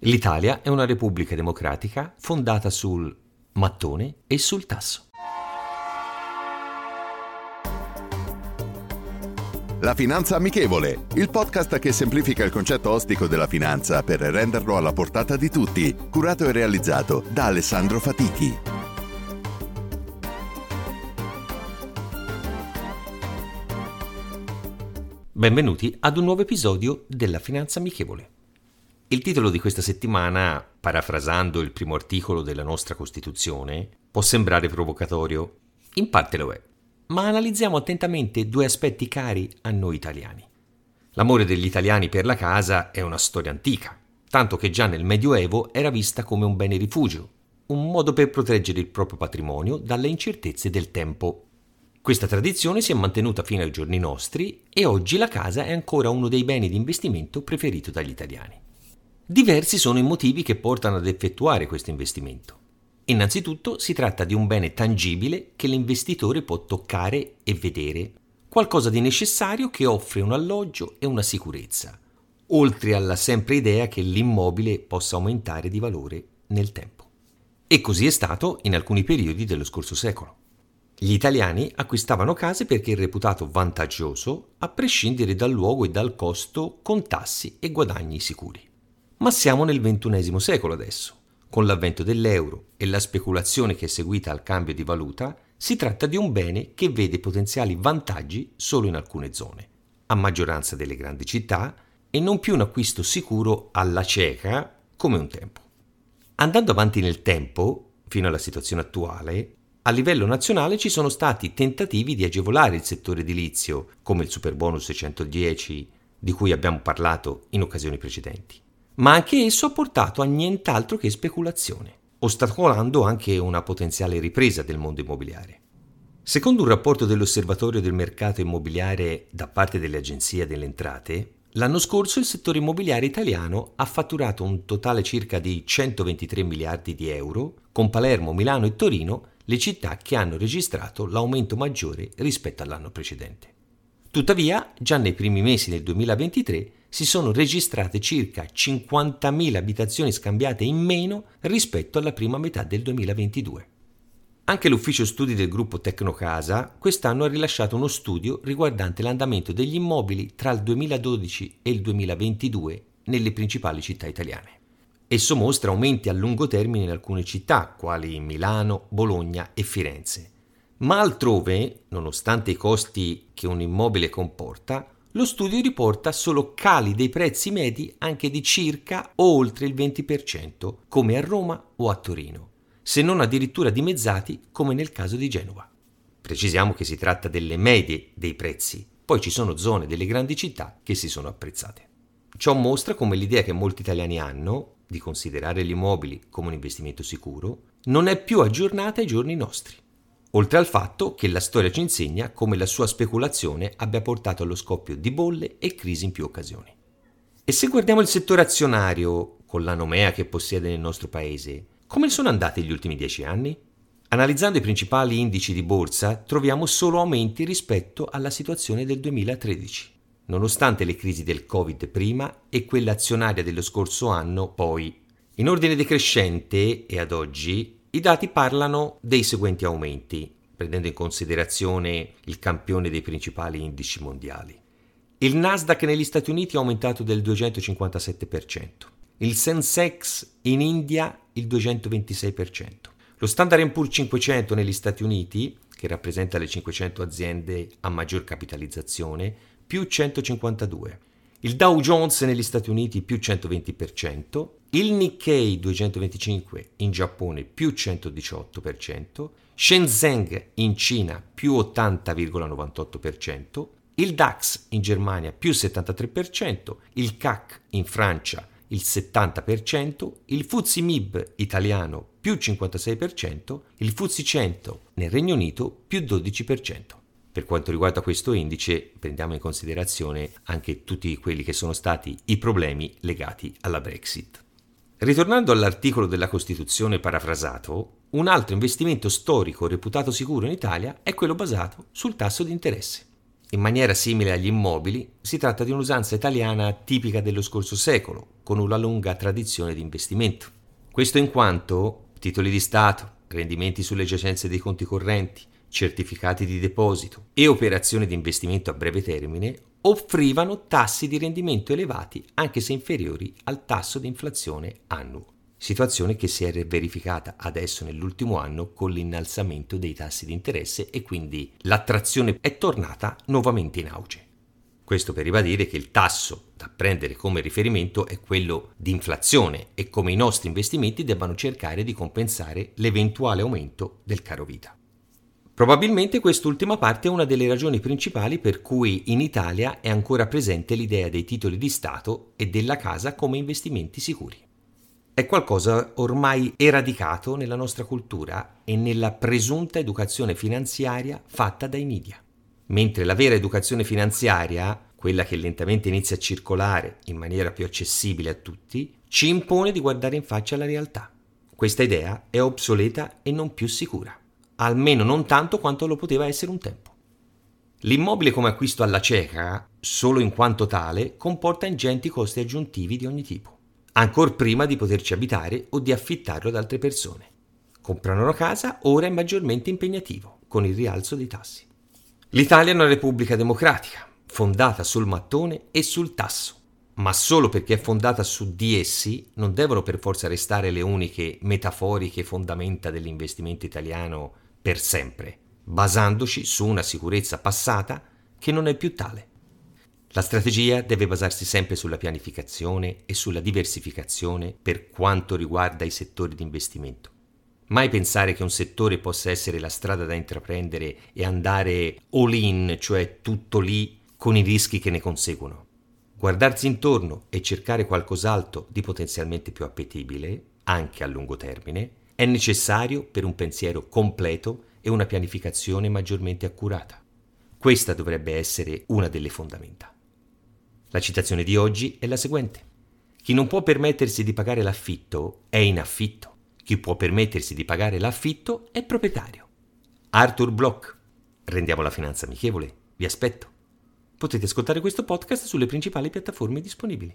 L'Italia è una repubblica democratica fondata sul mattone e sul tasso. La Finanza Amichevole, il podcast che semplifica il concetto ostico della finanza per renderlo alla portata di tutti, curato e realizzato da Alessandro Fatichi. Benvenuti ad un nuovo episodio della Finanza Amichevole. Il titolo di questa settimana, parafrasando il primo articolo della nostra Costituzione, può sembrare provocatorio. In parte lo è, ma analizziamo attentamente due aspetti cari a noi italiani. L'amore degli italiani per la casa è una storia antica, tanto che già nel Medioevo era vista come un bene rifugio, un modo per proteggere il proprio patrimonio dalle incertezze del tempo. Questa tradizione si è mantenuta fino ai giorni nostri e oggi la casa è ancora uno dei beni di investimento preferito dagli italiani. Diversi sono i motivi che portano ad effettuare questo investimento. Innanzitutto si tratta di un bene tangibile che l'investitore può toccare e vedere, qualcosa di necessario che offre un alloggio e una sicurezza, oltre alla sempre idea che l'immobile possa aumentare di valore nel tempo. E così è stato in alcuni periodi dello scorso secolo. Gli italiani acquistavano case perché è reputato vantaggioso, a prescindere dal luogo e dal costo, con tassi e guadagni sicuri. Ma siamo nel XXI secolo adesso. Con l'avvento dell'euro e la speculazione che è seguita al cambio di valuta, si tratta di un bene che vede potenziali vantaggi solo in alcune zone, a maggioranza delle grandi città, e non più un acquisto sicuro alla cieca come un tempo. Andando avanti nel tempo, fino alla situazione attuale, a livello nazionale ci sono stati tentativi di agevolare il settore edilizio, come il Superbonus 610 di cui abbiamo parlato in occasioni precedenti ma anche esso ha portato a nient'altro che speculazione, ostacolando anche una potenziale ripresa del mondo immobiliare. Secondo un rapporto dell'Osservatorio del mercato immobiliare da parte delle agenzie delle entrate, l'anno scorso il settore immobiliare italiano ha fatturato un totale circa di 123 miliardi di euro, con Palermo, Milano e Torino le città che hanno registrato l'aumento maggiore rispetto all'anno precedente. Tuttavia, già nei primi mesi del 2023 si sono registrate circa 50.000 abitazioni scambiate in meno rispetto alla prima metà del 2022. Anche l'ufficio studi del gruppo Tecnocasa quest'anno ha rilasciato uno studio riguardante l'andamento degli immobili tra il 2012 e il 2022 nelle principali città italiane. Esso mostra aumenti a lungo termine in alcune città, quali Milano, Bologna e Firenze. Ma altrove, nonostante i costi che un immobile comporta, lo studio riporta solo cali dei prezzi medi anche di circa o oltre il 20%, come a Roma o a Torino, se non addirittura dimezzati come nel caso di Genova. Precisiamo che si tratta delle medie dei prezzi, poi ci sono zone delle grandi città che si sono apprezzate. Ciò mostra come l'idea che molti italiani hanno di considerare gli immobili come un investimento sicuro non è più aggiornata ai giorni nostri oltre al fatto che la storia ci insegna come la sua speculazione abbia portato allo scoppio di bolle e crisi in più occasioni. E se guardiamo il settore azionario, con la nomea che possiede nel nostro paese, come sono andati gli ultimi dieci anni? Analizzando i principali indici di borsa, troviamo solo aumenti rispetto alla situazione del 2013, nonostante le crisi del Covid prima e quella azionaria dello scorso anno poi. In ordine decrescente, e ad oggi, i dati parlano dei seguenti aumenti, prendendo in considerazione il campione dei principali indici mondiali. Il Nasdaq negli Stati Uniti ha aumentato del 257%, il Sensex in India il 226%, lo Standard Poor's 500 negli Stati Uniti, che rappresenta le 500 aziende a maggior capitalizzazione, più 152%, il Dow Jones negli Stati Uniti più 120%, il Nikkei 225 in Giappone più 118%, Shenzhen in Cina più 80,98%, il DAX in Germania più 73%, il CAC in Francia il 70%, il FTSE MIB italiano più 56%, il FTSE 100 nel Regno Unito più 12%. Per quanto riguarda questo indice, prendiamo in considerazione anche tutti quelli che sono stati i problemi legati alla Brexit. Ritornando all'articolo della Costituzione parafrasato, un altro investimento storico reputato sicuro in Italia è quello basato sul tasso di interesse. In maniera simile agli immobili, si tratta di un'usanza italiana tipica dello scorso secolo, con una lunga tradizione di investimento. Questo in quanto titoli di Stato, rendimenti sulle giacenze dei conti correnti, certificati di deposito e operazioni di investimento a breve termine offrivano tassi di rendimento elevati anche se inferiori al tasso di inflazione annuo. Situazione che si è verificata adesso nell'ultimo anno con l'innalzamento dei tassi di interesse e quindi l'attrazione è tornata nuovamente in auge. Questo per ribadire che il tasso da prendere come riferimento è quello di inflazione e come i nostri investimenti debbano cercare di compensare l'eventuale aumento del caro vita. Probabilmente quest'ultima parte è una delle ragioni principali per cui in Italia è ancora presente l'idea dei titoli di Stato e della casa come investimenti sicuri. È qualcosa ormai eradicato nella nostra cultura e nella presunta educazione finanziaria fatta dai media. Mentre la vera educazione finanziaria, quella che lentamente inizia a circolare in maniera più accessibile a tutti, ci impone di guardare in faccia la realtà. Questa idea è obsoleta e non più sicura almeno non tanto quanto lo poteva essere un tempo. L'immobile come acquisto alla cieca, solo in quanto tale, comporta ingenti costi aggiuntivi di ogni tipo, ancor prima di poterci abitare o di affittarlo ad altre persone. Comprare una casa ora è maggiormente impegnativo, con il rialzo dei tassi. L'Italia è una repubblica democratica, fondata sul mattone e sul tasso, ma solo perché è fondata su di essi non devono per forza restare le uniche metaforiche fondamenta dell'investimento italiano per sempre, basandoci su una sicurezza passata che non è più tale. La strategia deve basarsi sempre sulla pianificazione e sulla diversificazione per quanto riguarda i settori di investimento. Mai pensare che un settore possa essere la strada da intraprendere e andare all in, cioè tutto lì, con i rischi che ne conseguono. Guardarsi intorno e cercare qualcos'altro di potenzialmente più appetibile, anche a lungo termine, è necessario per un pensiero completo e una pianificazione maggiormente accurata. Questa dovrebbe essere una delle fondamenta. La citazione di oggi è la seguente. Chi non può permettersi di pagare l'affitto è in affitto. Chi può permettersi di pagare l'affitto è proprietario. Arthur Bloch. Rendiamo la finanza amichevole. Vi aspetto. Potete ascoltare questo podcast sulle principali piattaforme disponibili.